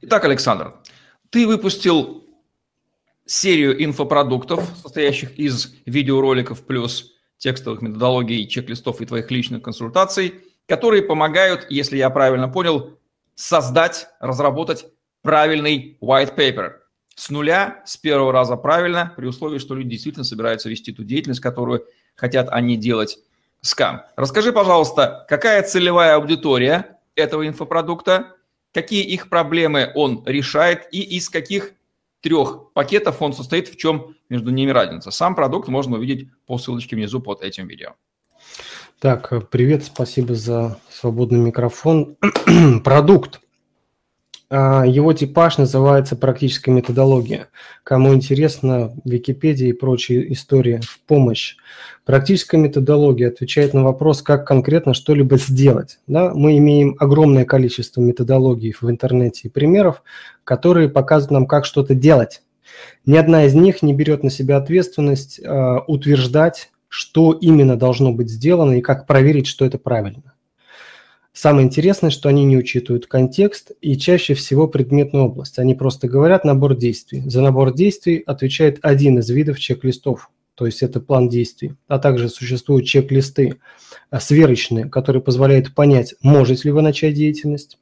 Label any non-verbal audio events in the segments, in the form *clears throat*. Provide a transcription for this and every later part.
Итак, Александр, ты выпустил серию инфопродуктов, состоящих из видеороликов плюс текстовых методологий, чек-листов и твоих личных консультаций, которые помогают, если я правильно понял, создать, разработать правильный white paper. С нуля, с первого раза правильно, при условии, что люди действительно собираются вести ту деятельность, которую хотят они делать. Скам. Расскажи, пожалуйста, какая целевая аудитория этого инфопродукта, какие их проблемы он решает и из каких трех пакетов он состоит, в чем между ними разница. Сам продукт можно увидеть по ссылочке внизу под этим видео. Так, привет, спасибо за свободный микрофон. *clears throat* Продукт его типаж называется «Практическая методология». Кому интересно, Википедия и прочие истории в помощь. Практическая методология отвечает на вопрос, как конкретно что-либо сделать. Да? Мы имеем огромное количество методологий в интернете и примеров, которые показывают нам, как что-то делать. Ни одна из них не берет на себя ответственность э, утверждать, что именно должно быть сделано и как проверить, что это правильно. Самое интересное, что они не учитывают контекст и чаще всего предметную область. Они просто говорят набор действий. За набор действий отвечает один из видов чек-листов, то есть это план действий. А также существуют чек-листы э, сверочные, которые позволяют понять, можете ли вы начать деятельность.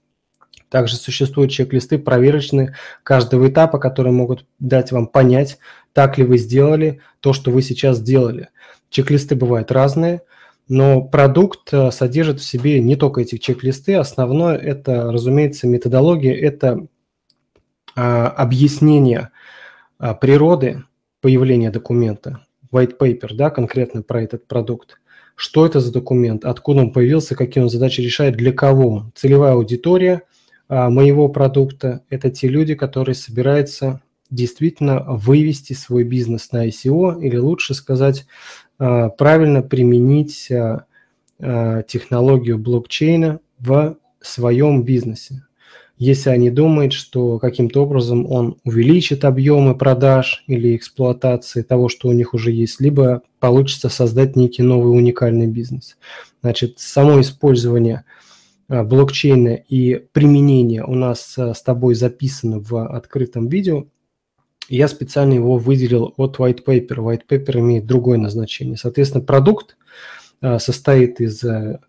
Также существуют чек-листы проверочные каждого этапа, которые могут дать вам понять, так ли вы сделали то, что вы сейчас сделали. Чек-листы бывают разные – но продукт э, содержит в себе не только эти чек-листы. Основное – это, разумеется, методология, это а, объяснение а, природы появления документа, white paper, да, конкретно про этот продукт. Что это за документ, откуда он появился, какие он задачи решает, для кого. Целевая аудитория а, моего продукта – это те люди, которые собираются действительно вывести свой бизнес на ICO, или лучше сказать, правильно применить а, а, технологию блокчейна в своем бизнесе. Если они думают, что каким-то образом он увеличит объемы продаж или эксплуатации того, что у них уже есть, либо получится создать некий новый уникальный бизнес. Значит, само использование блокчейна и применение у нас с тобой записано в открытом видео. Я специально его выделил от white paper. White paper имеет другое назначение. Соответственно, продукт а, состоит из а,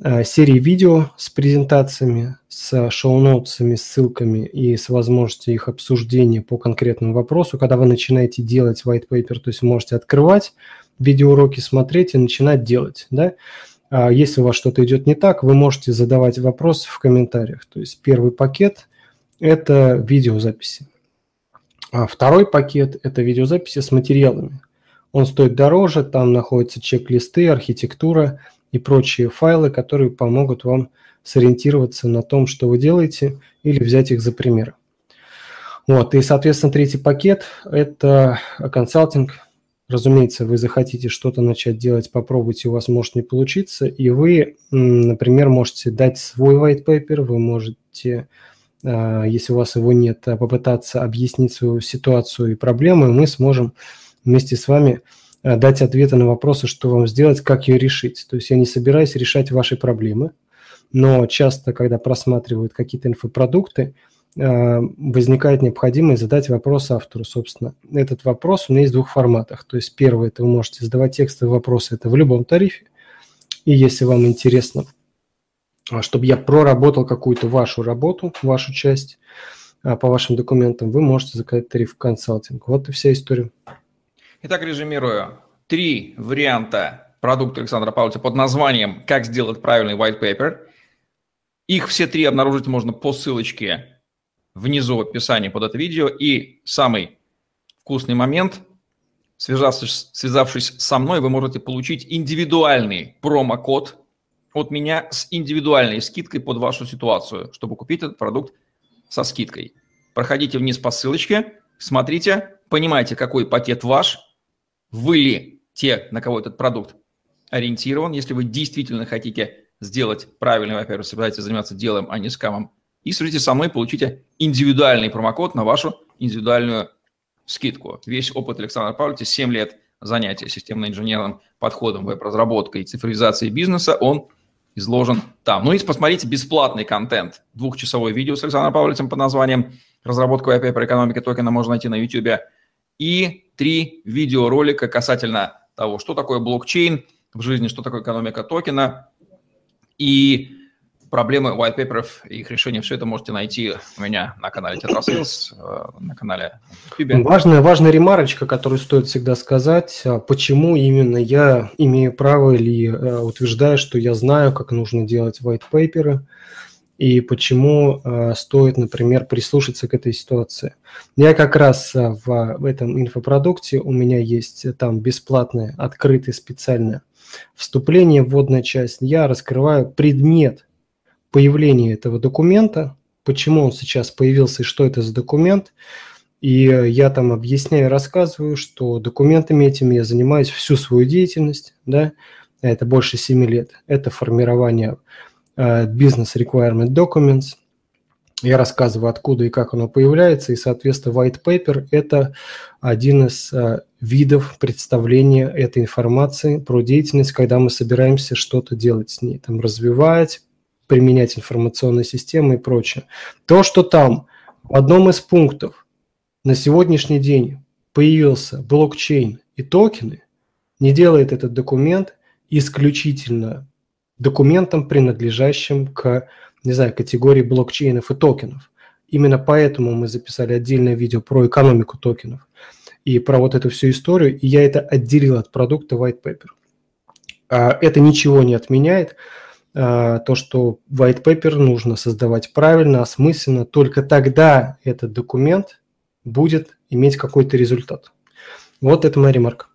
а, серии видео с презентациями, с шоу-ноутсами, ссылками и с возможностью их обсуждения по конкретному вопросу. Когда вы начинаете делать white paper, то есть можете открывать видеоуроки, смотреть и начинать делать. Да? Если у вас что-то идет не так, вы можете задавать вопросы в комментариях. То есть первый пакет – это видеозаписи. А второй пакет – это видеозаписи с материалами. Он стоит дороже, там находятся чек-листы, архитектура и прочие файлы, которые помогут вам сориентироваться на том, что вы делаете, или взять их за пример. Вот, и, соответственно, третий пакет – это консалтинг. Разумеется, вы захотите что-то начать делать, попробуйте, у вас может не получиться, и вы, например, можете дать свой white paper, вы можете если у вас его нет, а попытаться объяснить свою ситуацию и проблему, и мы сможем вместе с вами а, дать ответы на вопросы, что вам сделать, как ее решить. То есть я не собираюсь решать ваши проблемы, но часто, когда просматривают какие-то инфопродукты, возникает необходимость задать вопрос автору. Собственно, этот вопрос у меня есть в двух форматах. То есть первый – это вы можете задавать текстовые вопросы, это в любом тарифе. И если вам интересно а, чтобы я проработал какую-то вашу работу, вашу часть а, по вашим документам, вы можете заказать тариф консалтинг. Вот и вся история. Итак, резюмирую. Три варианта продукта Александра Павловича под названием «Как сделать правильный white paper». Их все три обнаружить можно по ссылочке внизу в описании под это видео. И самый вкусный момент, связавшись, связавшись со мной, вы можете получить индивидуальный промокод от меня с индивидуальной скидкой под вашу ситуацию, чтобы купить этот продукт со скидкой. Проходите вниз по ссылочке, смотрите, понимаете, какой пакет ваш, вы ли те, на кого этот продукт ориентирован, если вы действительно хотите сделать правильный, во-первых, собираетесь заниматься делом, а не скамом, и свяжитесь со мной, получите индивидуальный промокод на вашу индивидуальную скидку. Весь опыт Александра Павловича, 7 лет занятия системно-инженерным подходом веб-разработкой и цифровизацией бизнеса, он изложен там. Ну и посмотрите бесплатный контент. Двухчасовое видео с Александром Павловичем под названием «Разработка white paper экономики токена» можно найти на YouTube. И три видеоролика касательно того, что такое блокчейн в жизни, что такое экономика токена. И проблемы white paper и их решения, все это можете найти у меня на канале Tetrasales, э, на канале YouTube. Важная, важная ремарочка, которую стоит всегда сказать, а почему именно я имею право или э, утверждаю, что я знаю, как нужно делать white paper, и почему э, стоит, например, прислушаться к этой ситуации. Я как раз в, этом инфопродукте, у меня есть там бесплатное, открытое специальное вступление, вводная часть. Я раскрываю предмет появления этого документа, почему он сейчас появился и что это за документ. И я там объясняю, рассказываю, что документами этими я занимаюсь всю свою деятельность, да, это больше 7 лет. Это формирование uh, Business Requirement Documents. Я рассказываю, откуда и как оно появляется, и, соответственно, white paper – это один из uh, видов представления этой информации про деятельность, когда мы собираемся что-то делать с ней, там, развивать, применять информационные системы и прочее. То, что там в одном из пунктов на сегодняшний день появился блокчейн и токены, не делает этот документ исключительно документом, принадлежащим к, не знаю, категории блокчейнов и токенов. Именно поэтому мы записали отдельное видео про экономику токенов и про вот эту всю историю, и я это отделил от продукта White Paper. А это ничего не отменяет. А, то, что white paper нужно создавать правильно, осмысленно, только тогда этот документ будет иметь какой-то результат. Вот это моя ремарка.